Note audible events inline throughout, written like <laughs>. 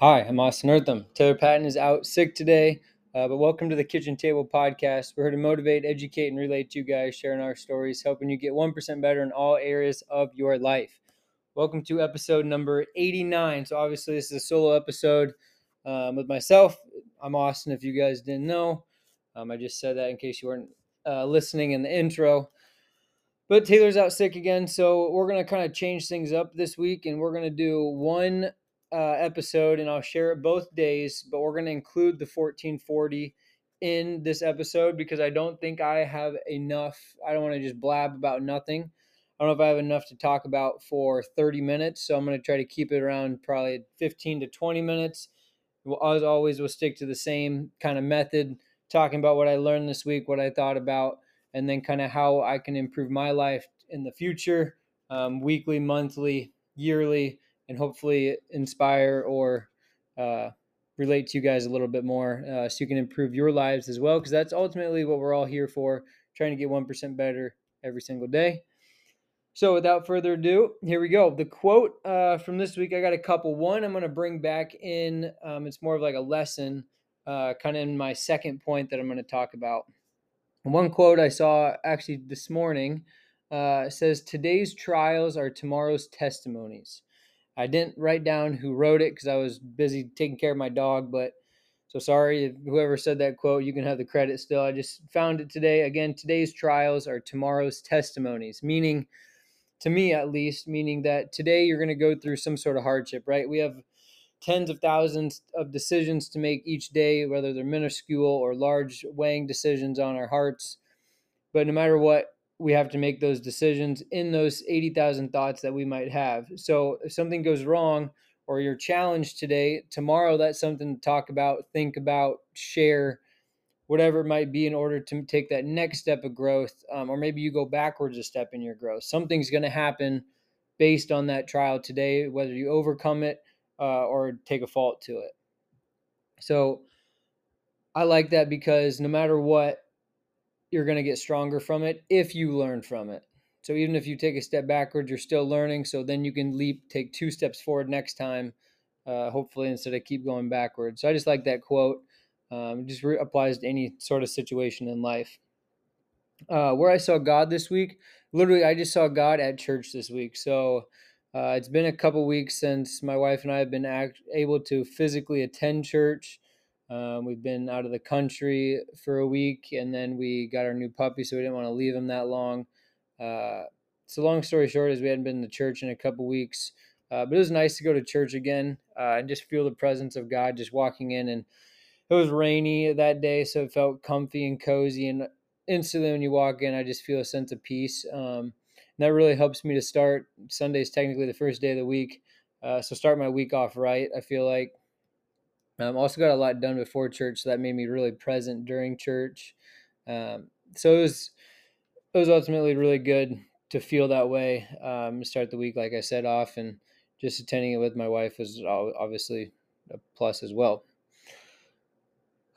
Hi, I'm Austin Errthum. Tayler Patten is out sick today, uh, but welcome to the Kitchen Table Podcast. We're here to motivate, educate, and relate to you guys, sharing our stories, helping you get 1% better in all areas of your life. Welcome to episode number 89. So, obviously, this is a solo episode um, with myself. I'm Austin, if you guys didn't know. Um, I just said that in case you weren't uh, listening in the intro. But Tayler's out sick again, so we're going to kind of change things up this week and we're going to do one uh, episode, and I'll share it both days. But we're going to include the 1440 in this episode because I don't think I have enough. I don't want to just blab about nothing. I don't know if I have enough to talk about for 30 minutes, so I'm going to try to keep it around probably 15 to 20 minutes. As always, we'll stick to the same kind of method, talking about what I learned this week, what I thought about, and then kind of how I can improve my life in the future, um, weekly, monthly, yearly and hopefully inspire or uh, relate to you guys a little bit more uh, so you can improve your lives as well because that's ultimately what we're all here for trying to get 1% better every single day. So without further ado here we go. The quote uh, from this week i got a couple. One i'm going to bring back in um, it's more of like a lesson uh, kind of in my second point that i'm going to talk about. One quote i saw actually this morning uh, says today's trials are tomorrow's testimonies I didn't write down who wrote it because I was busy taking care of my dog. But so sorry, whoever said that quote, you can have the credit still. I just found it today. Again, today's trials are tomorrow's testimonies, meaning, to me at least, meaning that today you're going to go through some sort of hardship, right? We have tens of thousands of decisions to make each day, whether they're minuscule or large weighing decisions on our hearts. But no matter what, we have to make those decisions in those 80,000 thoughts that we might have. So if something goes wrong or you're challenged today, tomorrow that's something to talk about, think about, share, whatever it might be in order to take that next step of growth. Um, or maybe you go backwards a step in your growth. Something's going to happen based on that trial today, whether you overcome it uh, or take a fault to it. So I like that because no matter what, you're going to get stronger from it if you learn from it. So even if you take a step backwards, you're still learning. So then you can leap, take two steps forward next time, uh, hopefully, instead of keep going backwards. So I just like that quote. Um, it just re- applies to any sort of situation in life. Uh, where I saw God this week, literally, I just saw God at church this week. So uh, it's been a couple weeks since my wife and I have been act- able to physically attend church. Um, we've been out of the country for a week, and then we got our new puppy, so we didn't want to leave him that long. Uh, so, long story short, is we hadn't been to church in a couple weeks, uh, but it was nice to go to church again uh, and just feel the presence of God just walking in. And it was rainy that day, so it felt comfy and cozy. And instantly, when you walk in, I just feel a sense of peace. Um, that really helps me to start. Sunday is technically the first day of the week, uh, so start my week off right. I feel like um, also got a lot done before church, so that made me really present during church. Um, so it was it was ultimately really good to feel that way. Um, start the week, like I said, off, and just attending it with my wife was obviously a plus as well.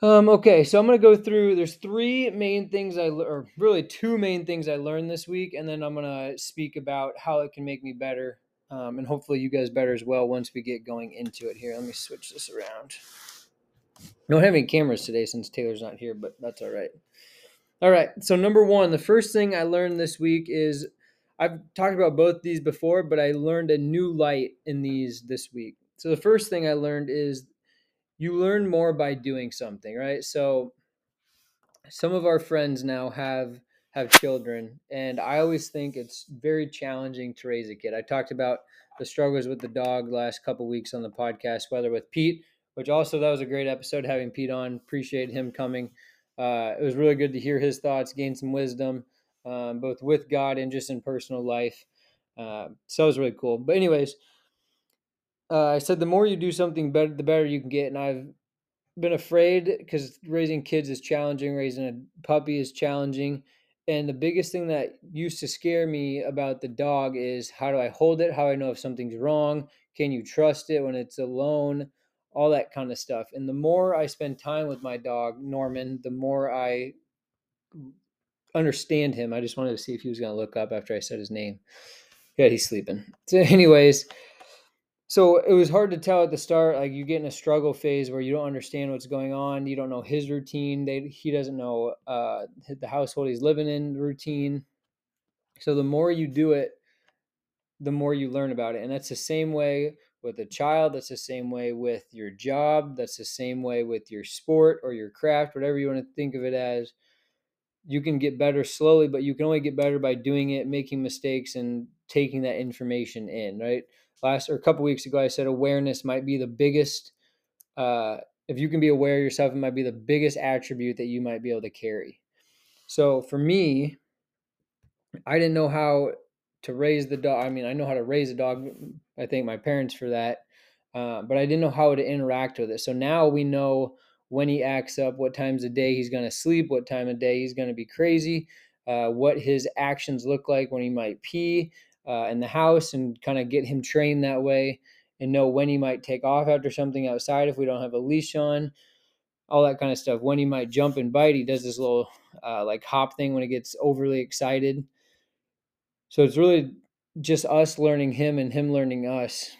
Um, okay, so I'm gonna go through. There's three main things I, or really two main things I learned this week, and then I'm gonna speak about how it can make me better um, and hopefully you guys better as well once we get going into it here. Let me switch this around. Don't have any cameras today since Tayler's not here, but that's all right. All right. So number one, the first thing I learned this week is I've talked about both these before, but I learned a new light in these this week. So the first thing I learned is you learn more by doing something, right? So some of our friends now have have children and i always think it's very challenging to raise a kid. I talked about the struggles with the dog last couple weeks on the podcast whether with pete which also that was a great episode having pete on. Appreciate him coming. Uh, it was really good to hear his thoughts gain some wisdom um, both with god and just in personal life. Uh, so it was really cool. But anyways uh, i said the more you do something better the better you can get and i've been afraid because raising kids is challenging raising a puppy is challenging and the biggest thing that used to scare me about the dog is how do I hold it? How do I know if something's wrong? Can you trust it when it's alone? All that kind of stuff. And the more I spend time with my dog, Norman, the more I understand him. I just wanted to see if he was going to look up after I said his name. Yeah, he's sleeping. <laughs> So, anyways, so it was hard to tell at the start like you get in a struggle phase where you don't understand what's going on you don't know his routine they, he doesn't know uh, the household he's living in routine. So the more you do it the more you learn about it and that's the same way with a child that's the same way with your job that's the same way with your sport or your craft whatever you want to think of it as. You can get better slowly but you can only get better by doing it making mistakes and taking that information in right last or a couple weeks ago i said awareness might be the biggest uh, if you can be aware of yourself it might be the biggest attribute that you might be able to carry. So for me i didn't know how to raise the dog i mean i know how to raise a dog i thank my parents for that uh, but i didn't know how to interact with it. So now we know when he acts up what times of day he's going to sleep what time of day he's going to be crazy uh, what his actions look like when he might pee uh, in the house and kind of get him trained that way and know when he might take off after something outside if we don't have a leash on all that kind of stuff. When he might jump and bite he does this little uh, like hop thing when he gets overly excited. So it's really just us learning him and him learning us.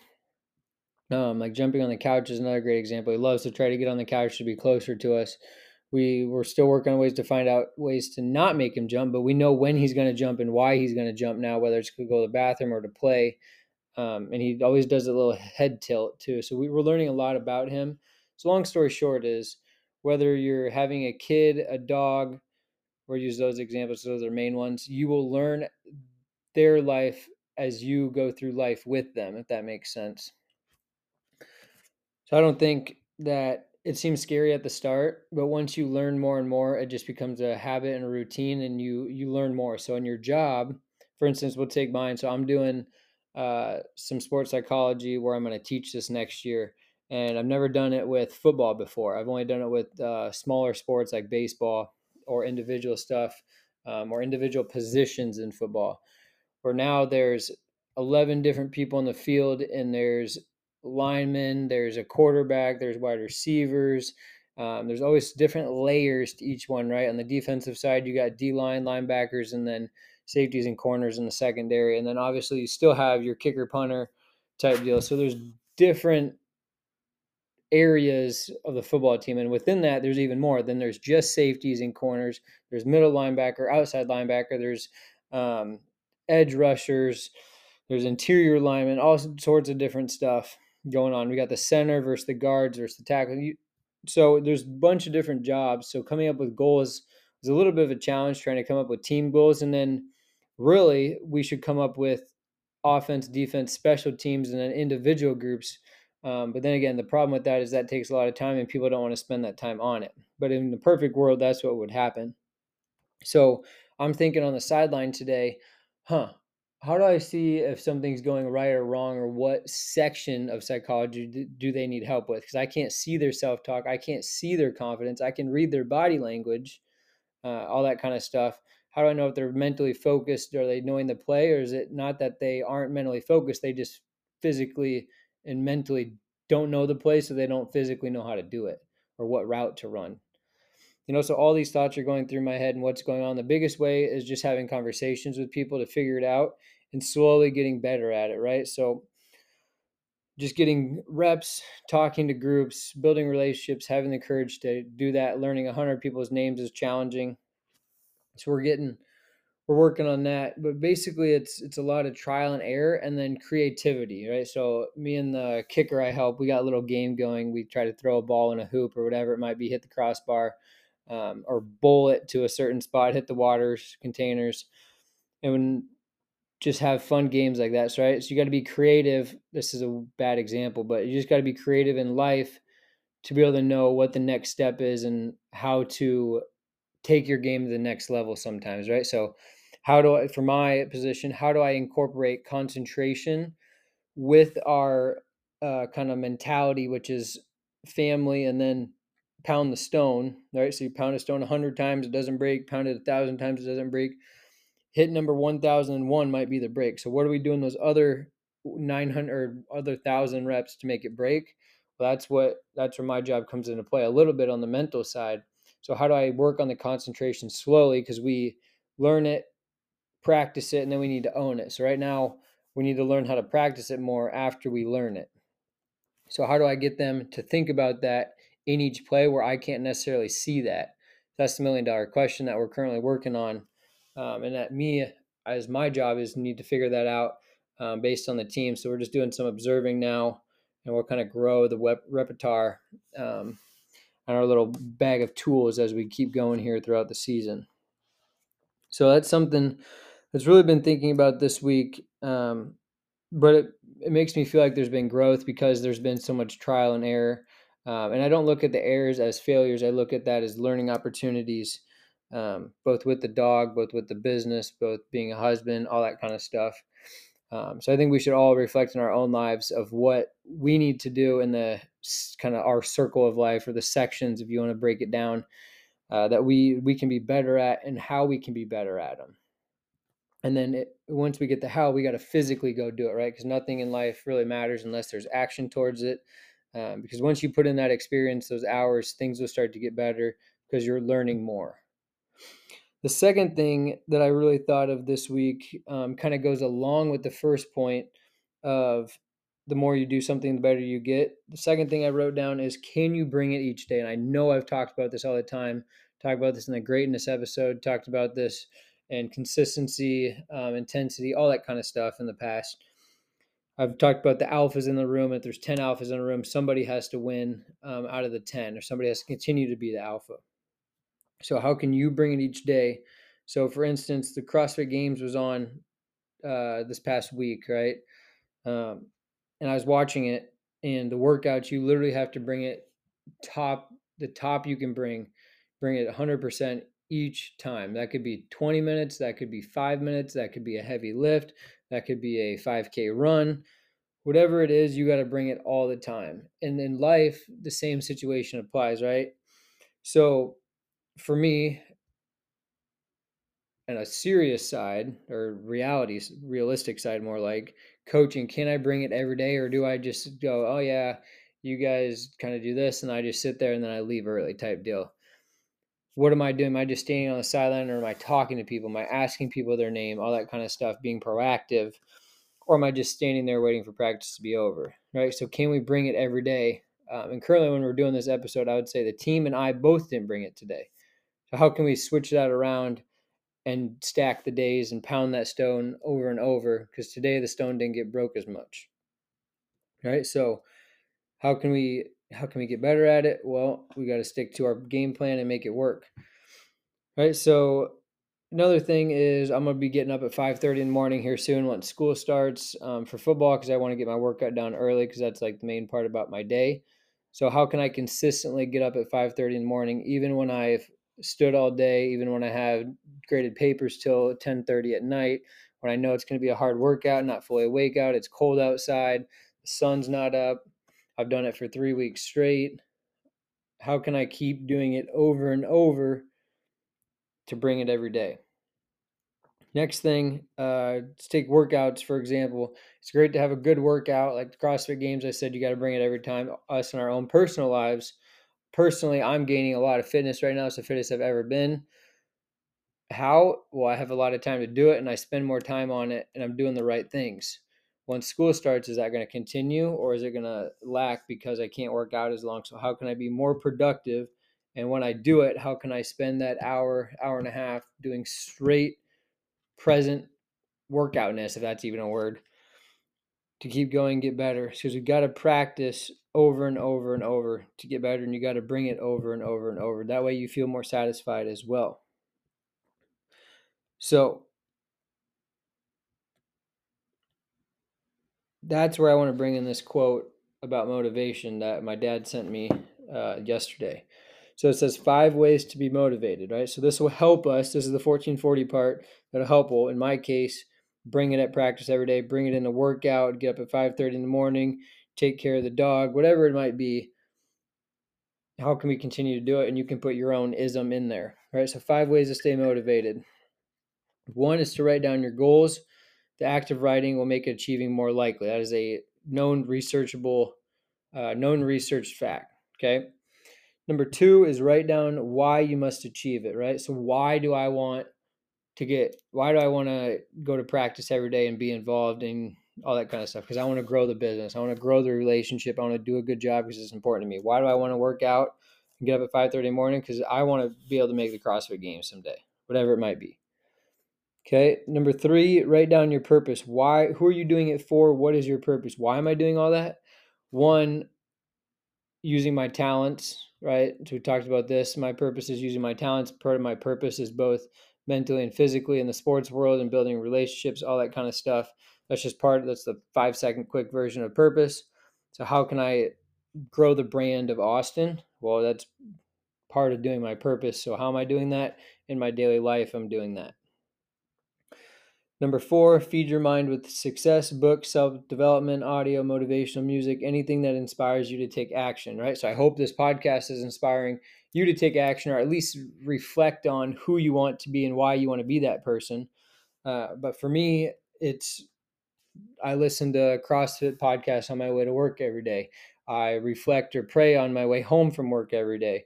Um, like jumping on the couch is another great example. He loves to try to get on the couch to be closer to us we we're still working on ways to find out ways to not make him jump, but we know when he's going to jump and why he's going to jump now, whether it's to go to the bathroom or to play. Um, and he always does a little head tilt too. So we, we're learning a lot about him. So long story short is whether you're having a kid, a dog, or use those examples, those are main ones. You will learn their life as you go through life with them, if that makes sense. So I don't think that it seems scary at the start, but once you learn more and more, it just becomes a habit and a routine, and you you learn more. So in your job, for instance, we'll take mine. So I'm doing uh, some sports psychology where I'm going to teach this next year, and I've never done it with football before. I've only done it with uh, smaller sports like baseball or individual stuff um, or individual positions in football. Where now there's 11 different people in the field, and there's linemen, there's a quarterback, there's wide receivers. Um, there's always different layers to each one, right? On the defensive side, you got D line, linebackers, and then safeties and corners in the secondary. And then obviously, you still have your kicker punter type deal. So there's different areas of the football team. And within that, there's even more. Then there's just safeties and corners, there's middle linebacker, outside linebacker, there's um, edge rushers, there's interior linemen, all sorts of different stuff going on. We got the center versus the guards versus the tackle. So there's a bunch of different jobs. So coming up with goals is a little bit of a challenge trying to come up with team goals. And then really we should come up with offense, defense, special teams, and then individual groups. Um, but then again, the problem with that is that takes a lot of time and people don't want to spend that time on it. But in the perfect world, that's what would happen. So I'm thinking on the sideline today, huh, how do I see if something's going right or wrong, or what section of psychology do, they need help with? Because I can't see their self talk, I can't see their confidence, I can read their body language, uh, all that kind of stuff. How do I know if they're mentally focused? Are they knowing the play, or is it not that they aren't mentally focused? They just physically and mentally don't know the play, so they don't physically know how to do it or what route to run you know so all these thoughts are going through my head and what's going on. The biggest way is just having conversations with people to figure it out and slowly getting better at it right? So just getting reps talking to groups building relationships having the courage to do that learning 100 people's names is challenging. So we're getting we're working on that. But basically it's it's a lot of trial and error and then creativity right? So me and the kicker i help we got a little game going. We try to throw a ball in a hoop or whatever it might be hit the crossbar um, or bowl it to a certain spot, hit the waters containers, and just have fun games like that. So, right, so you got to be creative. This is a bad example, but you just got to be creative in life to be able to know what the next step is and how to take your game to the next level. Sometimes, right? So, how do I, for my position, how do I incorporate concentration with our uh, kind of mentality, which is family, and then pound the stone, right? So you pound a stone a hundred times, it doesn't break. Pound it a thousand times, it doesn't break. Hit number one thousand and one might be the break. So what are we doing those other nine hundred or other thousand reps to make it break? Well, that's what that's where my job comes into play a little bit on the mental side. So how do I work on the concentration slowly? Because we learn it, practice it, and then we need to own it. So right now we need to learn how to practice it more after we learn it. So, how do I get them to think about that in each play where I can't necessarily see that? That's the million dollar question that we're currently working on. Um, and that me, as my job, is need to figure that out um, based on the team. So, we're just doing some observing now and we'll kind of grow the web, repertoire um, and our little bag of tools as we keep going here throughout the season. So, that's something that's really been thinking about this week. Um, but it, it makes me feel like there's been growth because there's been so much trial and error. Um, and I don't look at the errors as failures. I look at that as learning opportunities, um, both with the dog, both with the business, both being a husband, all that kind of stuff. Um, so I think we should all reflect in our own lives of what we need to do in the kind of our circle of life or the sections, if you want to break it down, uh, that we we can be better at and how we can be better at them and then it, once we get the how we got to physically go do it right because nothing in life really matters unless there's action towards it um, because once you put in that experience those hours things will start to get better because you're learning more. The second thing that i really thought of this week um, kind of goes along with the first point of the more you do something the better you get. The second thing i wrote down is can you bring it each day? And i know i've talked about this all the time talked about this in the greatness episode talked about this and consistency, um, intensity, all that kind of stuff in the past. I've talked about the alphas in the room. If there's 10 alphas in a room, somebody has to win um, out of the 10, or somebody has to continue to be the alpha. So, how can you bring it each day? So, for instance, the CrossFit Games was on uh, this past week, right? Um, and I was watching it, and the workouts, you literally have to bring it top, the top you can bring, bring it 100% each time. That could be 20 minutes, that could be five minutes, that could be a heavy lift, that could be a 5K run. Whatever it is, you got to bring it all the time. And in life, the same situation applies, right? So for me, and a serious side or reality, realistic side, more like coaching, can I bring it every day or do I just go, oh, yeah, you guys kind of do this and I just sit there and then I leave early type deal? What am I doing? Am I just standing on the sideline or am I talking to people? Am I asking people their name? All that kind of stuff, being proactive. Or am I just standing there waiting for practice to be over? Right. So, can we bring it every day? Um, and currently, when we're doing this episode, I would say the team and I both didn't bring it today. So, how can we switch that around and stack the days and pound that stone over and over? Because today the stone didn't get broke as much. Right. So, how can we how can we get better at it? Well, we got to stick to our game plan and make it work. Right. So another thing is I'm gonna be getting up at 5:30 in the morning here soon once school starts um, for football because I want to get my workout done early because that's like the main part about my day. So how can I consistently get up at 5:30 in the morning even when I've stood all day, even when I have graded papers till 10:30 at night, when I know it's going to be a hard workout, not fully awake out, it's cold outside, the sun's not up, I've done it for three weeks straight. How can I keep doing it over and over to bring it every day? Next thing, uh, let's take workouts for example. It's great to have a good workout like the CrossFit Games. I said you got to bring it every time. Us in our own personal lives. Personally, I'm gaining a lot of fitness right now. It's the fittest I've ever been. How? Well, I have a lot of time to do it, and I spend more time on it, and I'm doing the right things once school starts, is that going to continue or is it going to lack because I can't work out as long? So, how can I be more productive? And when I do it, how can I spend that hour, hour and a half doing straight present workoutness, if that's even a word, to keep going, get better? Because we got to practice over and over and over to get better, and you got to bring it over and over and over. That way, you feel more satisfied as well. So, that's where I want to bring in this quote about motivation that my dad sent me uh, yesterday. So it says five ways to be motivated, right? So this will help us. This is the 1440 part that'll help. Well, in my case, bring it at practice every day, bring it in the workout, get up at 5:30 in the morning, take care of the dog, whatever it might be. How can we continue to do it? And you can put your own ism in there, right? So five ways to stay motivated. One is to write down your goals the act of writing will make achieving more likely. That is a known researchable, uh, known research fact. Okay. Number two is write down why you must achieve it, right? So, why do I want to get, why do I want to go to practice every day and be involved in all that kind of stuff because I want to grow the business. I want to grow the relationship. I want to do a good job because it's important to me. Why do I want to work out and get up at 5:30 in the morning? Because I want to be able to make the CrossFit Games someday, whatever it might be. Okay, number three, write down your purpose. Why? Who are you doing it for? What is your purpose? Why am I doing all that? One, using my talents. Right. So we talked about this. My purpose is using my talents. Part of my purpose is both mentally and physically in the sports world and building relationships, all that kind of stuff. That's just part. That's the five second quick version of purpose. So how can I grow the brand of Austin? Well, that's part of doing my purpose. So how am I doing that in my daily life? I'm doing that. Number four, feed your mind with success, books, self development, audio, motivational music, anything that inspires you to take action, right? So I hope this podcast is inspiring you to take action or at least reflect on who you want to be and why you want to be that person. Uh, but for me, it's I listen to CrossFit podcasts on my way to work every day. I reflect or pray on my way home from work every day.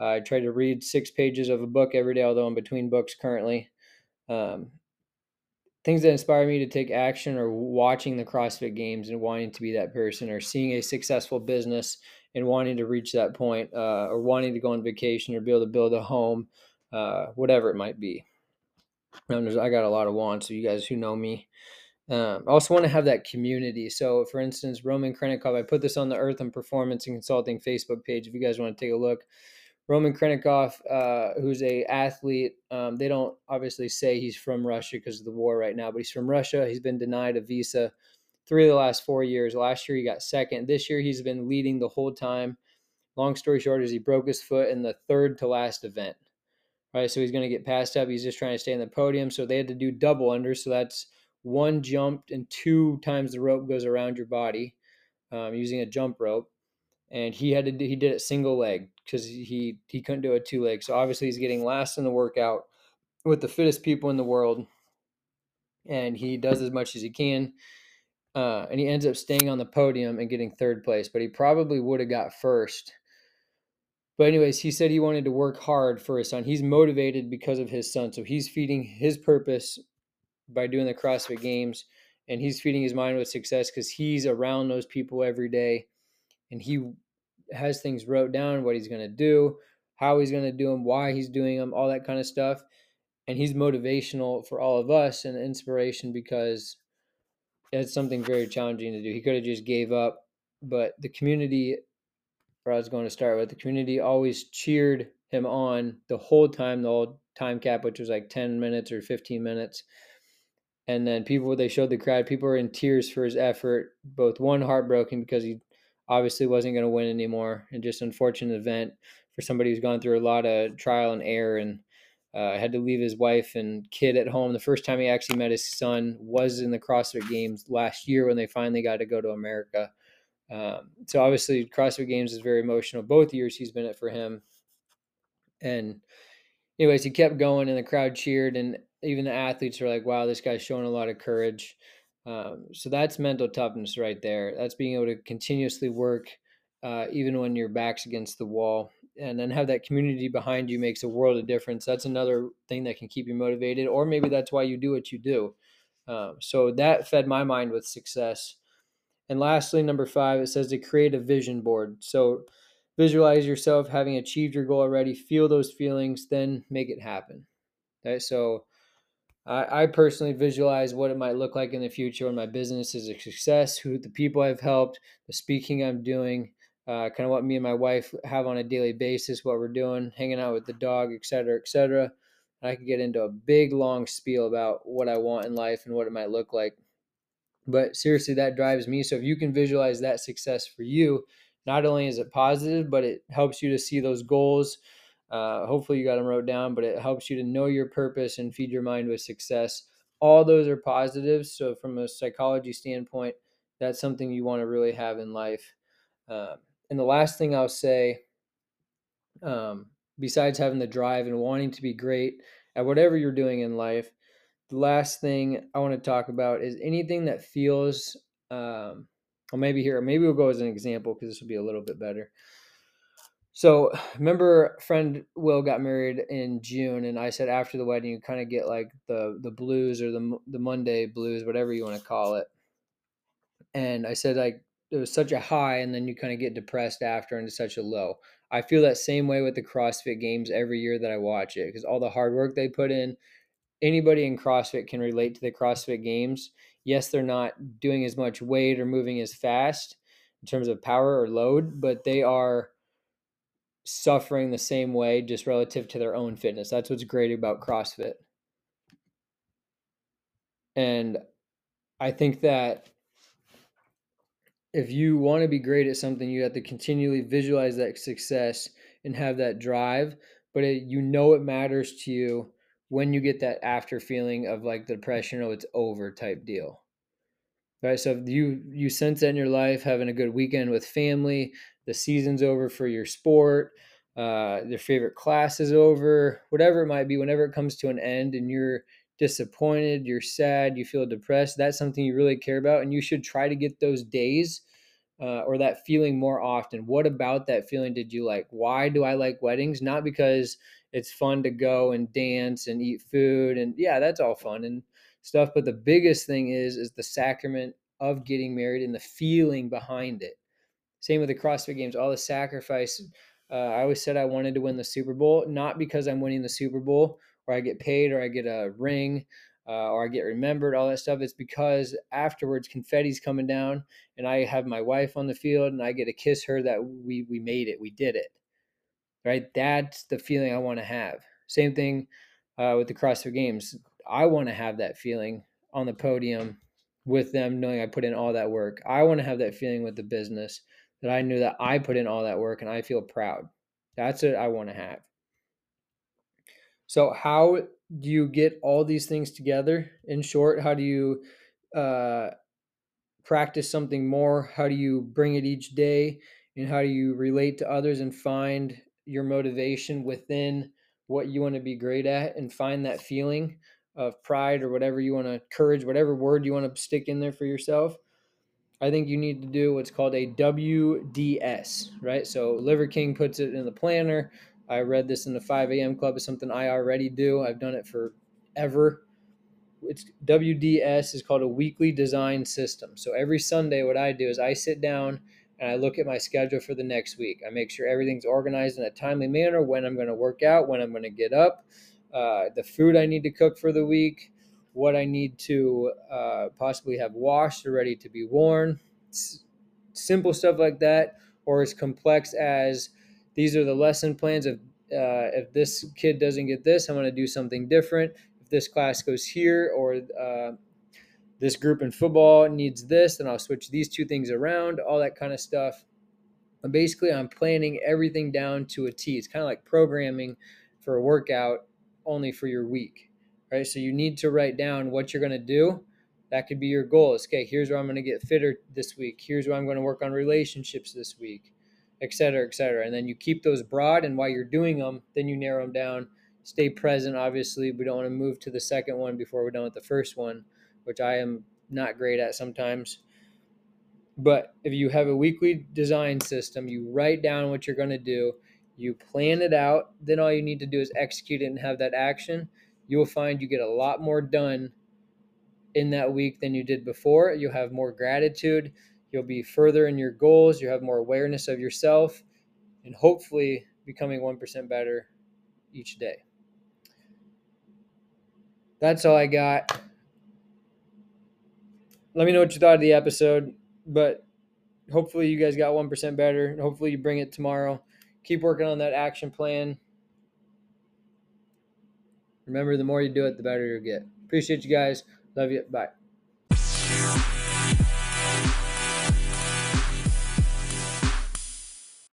I try to read six pages of a book every day, although I'm between books currently. Um, things that inspire me to take action are watching the CrossFit games and wanting to be that person, or seeing a successful business and wanting to reach that point, uh, or wanting to go on vacation or be able to build a home, uh, whatever it might be. I got a lot of wants, so you guys who know me um, I also want to have that community. So, for instance, Roman Khrennikov, I put this on the Errthum Performance and Consulting Facebook page. If you guys want to take a look, Roman Khrennikov, uh, who's a athlete, um, they don't obviously say he's from Russia because of the war right now, but he's from Russia. He's been denied a visa three of the last four years. Last year he got second. This year he's been leading the whole time. Long story short is he broke his foot in the third to last event. Right, so he's going to get passed up. He's just trying to stay in the podium. So they had to do double under. So that's one jumped and two times the rope goes around your body um, using a jump rope and he had to do, he did it single leg because he he couldn't do a two leg so obviously he's getting last in the workout with the fittest people in the world and he does as much as he can uh, and he ends up staying on the podium and getting third place but he probably would have got first. But anyways he said he wanted to work hard for his son. He's motivated because of his son so he's feeding his purpose by doing the CrossFit Games, and he's feeding his mind with success because he's around those people every day, and he has things wrote down what he's going to do, how he's going to do them, why he's doing them, all that kind of stuff, and he's motivational for all of us and inspiration because it's something very challenging to do. He could have just gave up, but the community, where I was going to start with, the community always cheered him on the whole time, the whole time cap, which was like 10 minutes or 15 minutes and then people they showed the crowd people were in tears for his effort both one heartbroken because he obviously wasn't going to win anymore and just unfortunate event for somebody who's gone through a lot of trial and error and uh, had to leave his wife and kid at home. The first time he actually met his son was in the crossfit games last year when they finally got to go to america. Um, so obviously crossfit games is very emotional. Both years he's been it for him. And anyways he kept going and the crowd cheered and even the athletes were like, wow, this guy's showing a lot of courage. Um, so that's mental toughness right there. That's being able to continuously work, uh, even when your back's against the wall, and then have that community behind you makes a world of difference. That's another thing that can keep you motivated, or maybe that's why you do what you do. Um, so that fed my mind with success. And lastly, number five, it says to create a vision board. So visualize yourself having achieved your goal already, feel those feelings, then make it happen. Okay, so I, I personally visualize what it might look like in the future when my business is a success, who the people I've helped, the speaking I'm doing, uh, kind of what me and my wife have on a daily basis, what we're doing, hanging out with the dog, et cetera, et cetera. I could get into a big long spiel about what I want in life and what it might look like. But seriously, that drives me. So if you can visualize that success for you, not only is it positive, but it helps you to see those goals uh, hopefully, you got them wrote down, but it helps you to know your purpose and feed your mind with success. All those are positives. So, from a psychology standpoint, that's something you want to really have in life. Uh, and the last thing I'll say, um, besides having the drive and wanting to be great at whatever you're doing in life, the last thing I want to talk about is anything that feels, um, well, maybe here, maybe we'll go as an example because this will be a little bit better. So <sighs> remember, friend Will got married in June, and I said after the wedding you kind of get like the the blues or the the Monday blues, whatever you want to call it. and I said like it was such a high, and then you kind of get depressed after, and it's such a low. I feel that same way with the CrossFit Games every year that I watch it because all the hard work they put in. Anybody in CrossFit can relate to the CrossFit Games. Yes, they're not doing as much weight or moving as fast in terms of power or load, but they are suffering the same way just relative to their own fitness. That's what's great about CrossFit. And I think that if you want to be great at something, you have to continually visualize that success and have that drive. But it, you know it matters to you when you get that after feeling of like the depression, oh, it's over type deal. Right. So if you you sense that in your life, having a good weekend with family, the season's over for your sport, uh, their favorite class is over, whatever it might be, whenever it comes to an end and you're disappointed, you're sad, you feel depressed, that's something you really care about. And you should try to get those days uh, or that feeling more often. What about that feeling did you like? Why do I like weddings? Not because it's fun to go and dance and eat food. And yeah, that's all fun and stuff. But the biggest thing is, is the sacrament of getting married and the feeling behind it. Same with the CrossFit games, all the sacrifice. Uh, I always said I wanted to win the Super Bowl, not because I'm winning the Super Bowl, or I get paid or I get a ring uh, or I get remembered, all that stuff. It's because afterwards confetti's coming down and I have my wife on the field and I get to kiss her that we we made it, we did it. Right? That's the feeling I want to have. Same thing uh, with the CrossFit Games. I want to have that feeling on the podium with them, knowing I put in all that work. I want to have that feeling with the business that I knew that I put in all that work and I feel proud. That's what I want to have. So, how do you get all these things together? In short, how do you uh, practice something more? How do you bring it each day? And how do you relate to others and find your motivation within what you want to be great at and find that feeling of pride or whatever you want to courage, whatever word you want to stick in there for yourself? I think you need to do what's called a WDS, right? So Liver King puts it in the planner. I read this in the 5 a.m. club. It's something I already do. I've done it forever. It's WDS is called a weekly design system. So every Sunday, what I do is I sit down and I look at my schedule for the next week. I make sure everything's organized in a timely manner, when I'm going to work out, when I'm going to get up, uh, the food I need to cook for the week, what I need to uh, possibly have washed or ready to be worn. It's simple stuff like that, or as complex as these are the lesson plans of uh, if this kid doesn't get this, I'm going to do something different. If this class goes here or uh, this group in football needs this, then I'll switch these two things around, all that kind of stuff. And basically, I'm planning everything down to a T. It's kind of like programming for a workout only for your week, right? So you need to write down what you're going to do. That could be your goal. okay, here's where I'm going to get fitter this week. Here's where I'm going to work on relationships this week et cetera, et cetera. And then you keep those broad, and while you're doing them, then you narrow them down. Stay present, obviously. We don't want to move to the second one before we're done with the first one, which I am not great at sometimes. But if you have a weekly design system, you write down what you're going to do, you plan it out, then all you need to do is execute it and have that action. You will find you get a lot more done in that week than you did before. You'll have more gratitude You'll be further in your goals. You have more awareness of yourself and hopefully becoming 1% better each day. That's all I got. Let me know what you thought of the episode, but hopefully you guys got 1% better. Hopefully you bring it tomorrow. Keep working on that action plan. Remember, the more you do it, the better you'll get. Appreciate you guys. Love you. Bye.